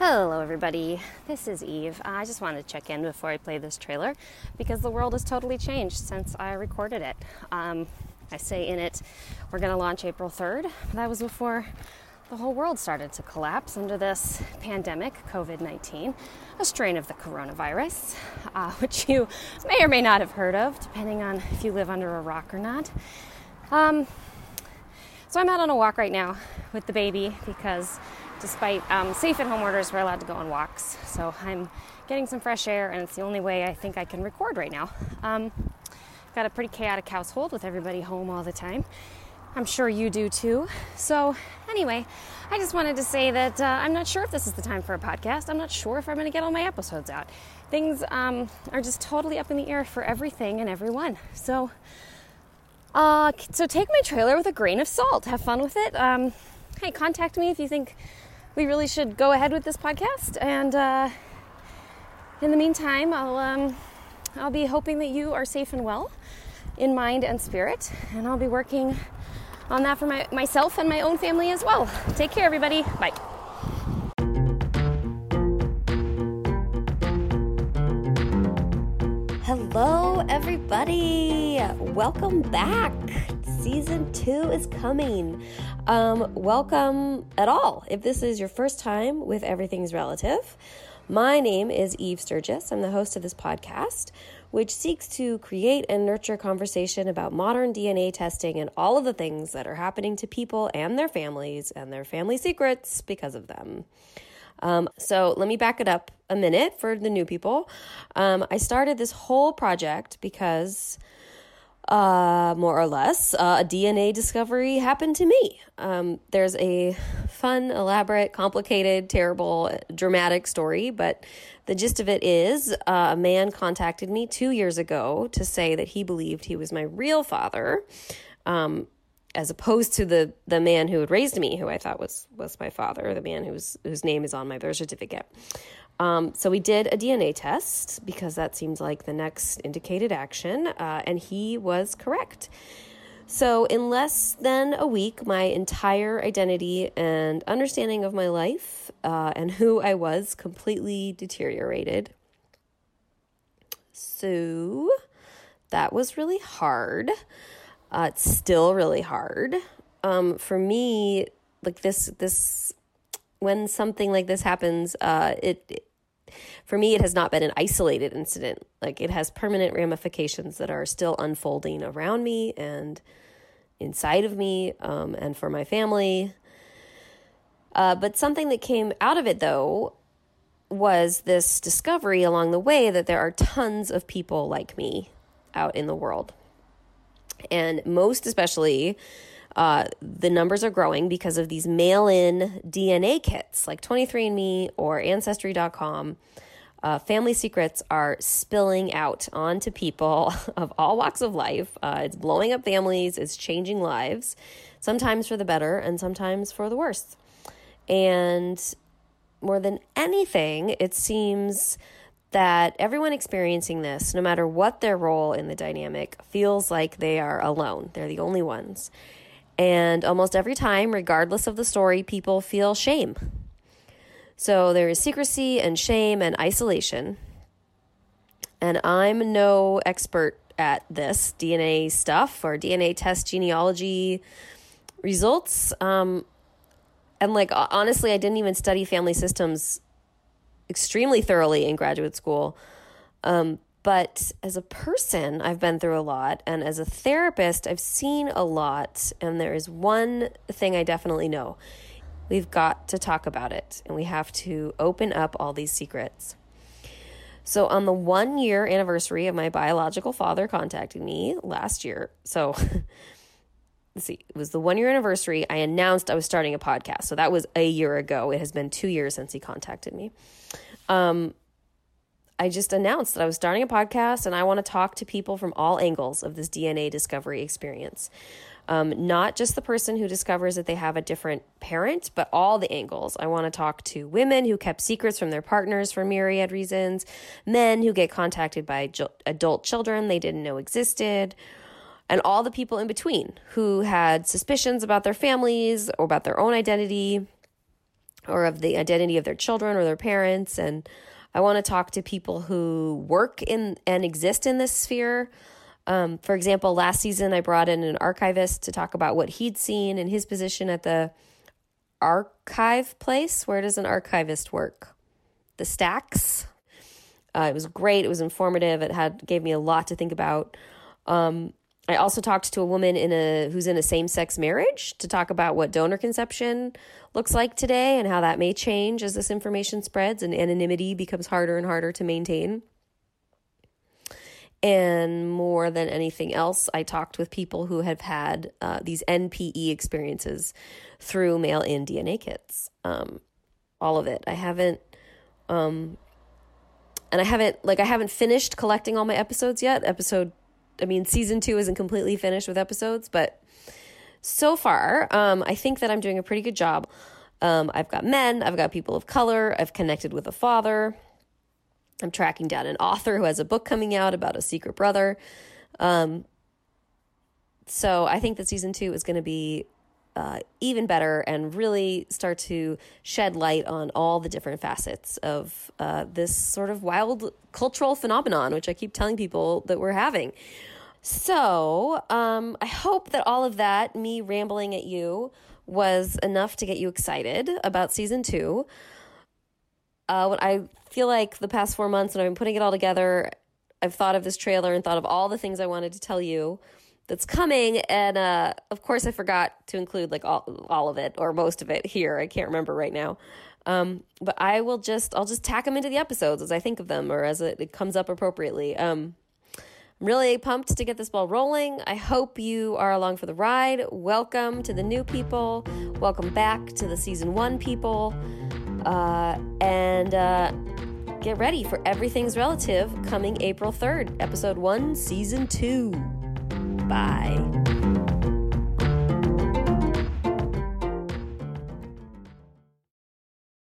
Hello, everybody. This is Eve. I just wanted to check in before I play this trailer because the world has totally changed since I recorded it. Um, I say in it, we're going to launch April 3rd. That was before the whole world started to collapse under this pandemic, COVID 19, a strain of the coronavirus, uh, which you may or may not have heard of, depending on if you live under a rock or not. Um, so I'm out on a walk right now with the baby because despite um, safe at home orders, we're allowed to go on walks. So I'm getting some fresh air, and it's the only way I think I can record right now. Um, got a pretty chaotic household with everybody home all the time. I'm sure you do too. So, anyway, I just wanted to say that uh, I'm not sure if this is the time for a podcast. I'm not sure if I'm going to get all my episodes out. Things um, are just totally up in the air for everything and everyone. So, uh, so take my trailer with a grain of salt. Have fun with it. Um, hey, contact me if you think we really should go ahead with this podcast. And uh, in the meantime, I'll um, I'll be hoping that you are safe and well in mind and spirit, and I'll be working on that for my, myself and my own family as well. Take care, everybody. Bye. Hello, everybody. Welcome back. Season two is coming. Um, welcome at all. If this is your first time with Everything's Relative, my name is Eve Sturges. I'm the host of this podcast, which seeks to create and nurture conversation about modern DNA testing and all of the things that are happening to people and their families and their family secrets because of them. Um, so let me back it up a minute for the new people. Um, I started this whole project because uh, more or less, uh, a DNA discovery happened to me. Um, there's a fun, elaborate, complicated, terrible, dramatic story, but the gist of it is uh, a man contacted me two years ago to say that he believed he was my real father. Um, as opposed to the the man who had raised me, who I thought was was my father, the man whose whose name is on my birth certificate. Um, so we did a DNA test because that seems like the next indicated action, uh, and he was correct. So, in less than a week, my entire identity and understanding of my life uh, and who I was completely deteriorated. So, that was really hard. Uh, it's still really hard. Um, for me, like this, this, when something like this happens, uh, it for me, it has not been an isolated incident. Like it has permanent ramifications that are still unfolding around me and inside of me um, and for my family. Uh, but something that came out of it, though, was this discovery along the way that there are tons of people like me out in the world. And most especially, uh, the numbers are growing because of these mail in DNA kits like 23andMe or Ancestry.com. Uh, family secrets are spilling out onto people of all walks of life. Uh, it's blowing up families, it's changing lives, sometimes for the better and sometimes for the worse. And more than anything, it seems that everyone experiencing this, no matter what their role in the dynamic, feels like they are alone. They're the only ones. And almost every time, regardless of the story, people feel shame. So there is secrecy and shame and isolation. And I'm no expert at this DNA stuff or DNA test genealogy results. Um, and like, honestly, I didn't even study family systems extremely thoroughly in graduate school. Um, but as a person, I've been through a lot. And as a therapist, I've seen a lot. And there is one thing I definitely know we've got to talk about it. And we have to open up all these secrets. So, on the one year anniversary of my biological father contacting me last year, so let's see, it was the one year anniversary, I announced I was starting a podcast. So, that was a year ago. It has been two years since he contacted me. Um, I just announced that I was starting a podcast and I want to talk to people from all angles of this DNA discovery experience. Um, not just the person who discovers that they have a different parent, but all the angles. I want to talk to women who kept secrets from their partners for myriad reasons, men who get contacted by adult children they didn't know existed, and all the people in between who had suspicions about their families or about their own identity or of the identity of their children or their parents. And I want to talk to people who work in and exist in this sphere. Um, for example, last season I brought in an archivist to talk about what he'd seen in his position at the archive place. Where does an archivist work? The stacks. Uh, it was great. It was informative. It had gave me a lot to think about. Um, I also talked to a woman in a who's in a same-sex marriage to talk about what donor conception looks like today and how that may change as this information spreads and anonymity becomes harder and harder to maintain. And more than anything else, I talked with people who have had uh, these NPE experiences through mail in DNA kits. Um, all of it. I haven't, um, and I haven't, like, I haven't finished collecting all my episodes yet. Episode I mean, season two isn't completely finished with episodes, but so far, um, I think that I'm doing a pretty good job. Um, I've got men, I've got people of color, I've connected with a father. I'm tracking down an author who has a book coming out about a secret brother. Um, so I think that season two is going to be uh, even better and really start to shed light on all the different facets of uh, this sort of wild cultural phenomenon, which I keep telling people that we're having. So um, I hope that all of that, me rambling at you, was enough to get you excited about season two. Uh, what I feel like the past four months, when I've been putting it all together, I've thought of this trailer and thought of all the things I wanted to tell you that's coming and uh, of course i forgot to include like all, all of it or most of it here. I can't remember right now. Um, but i will just i'll just tack them into the episodes as i think of them or as it, it comes up appropriately. Um, i'm really pumped to get this ball rolling. I hope you are along for the ride. Welcome to the new people. Welcome back to the season one people. Uh, and uh, get ready for everything's relative coming april 3rd episode 1 season 2 Bye.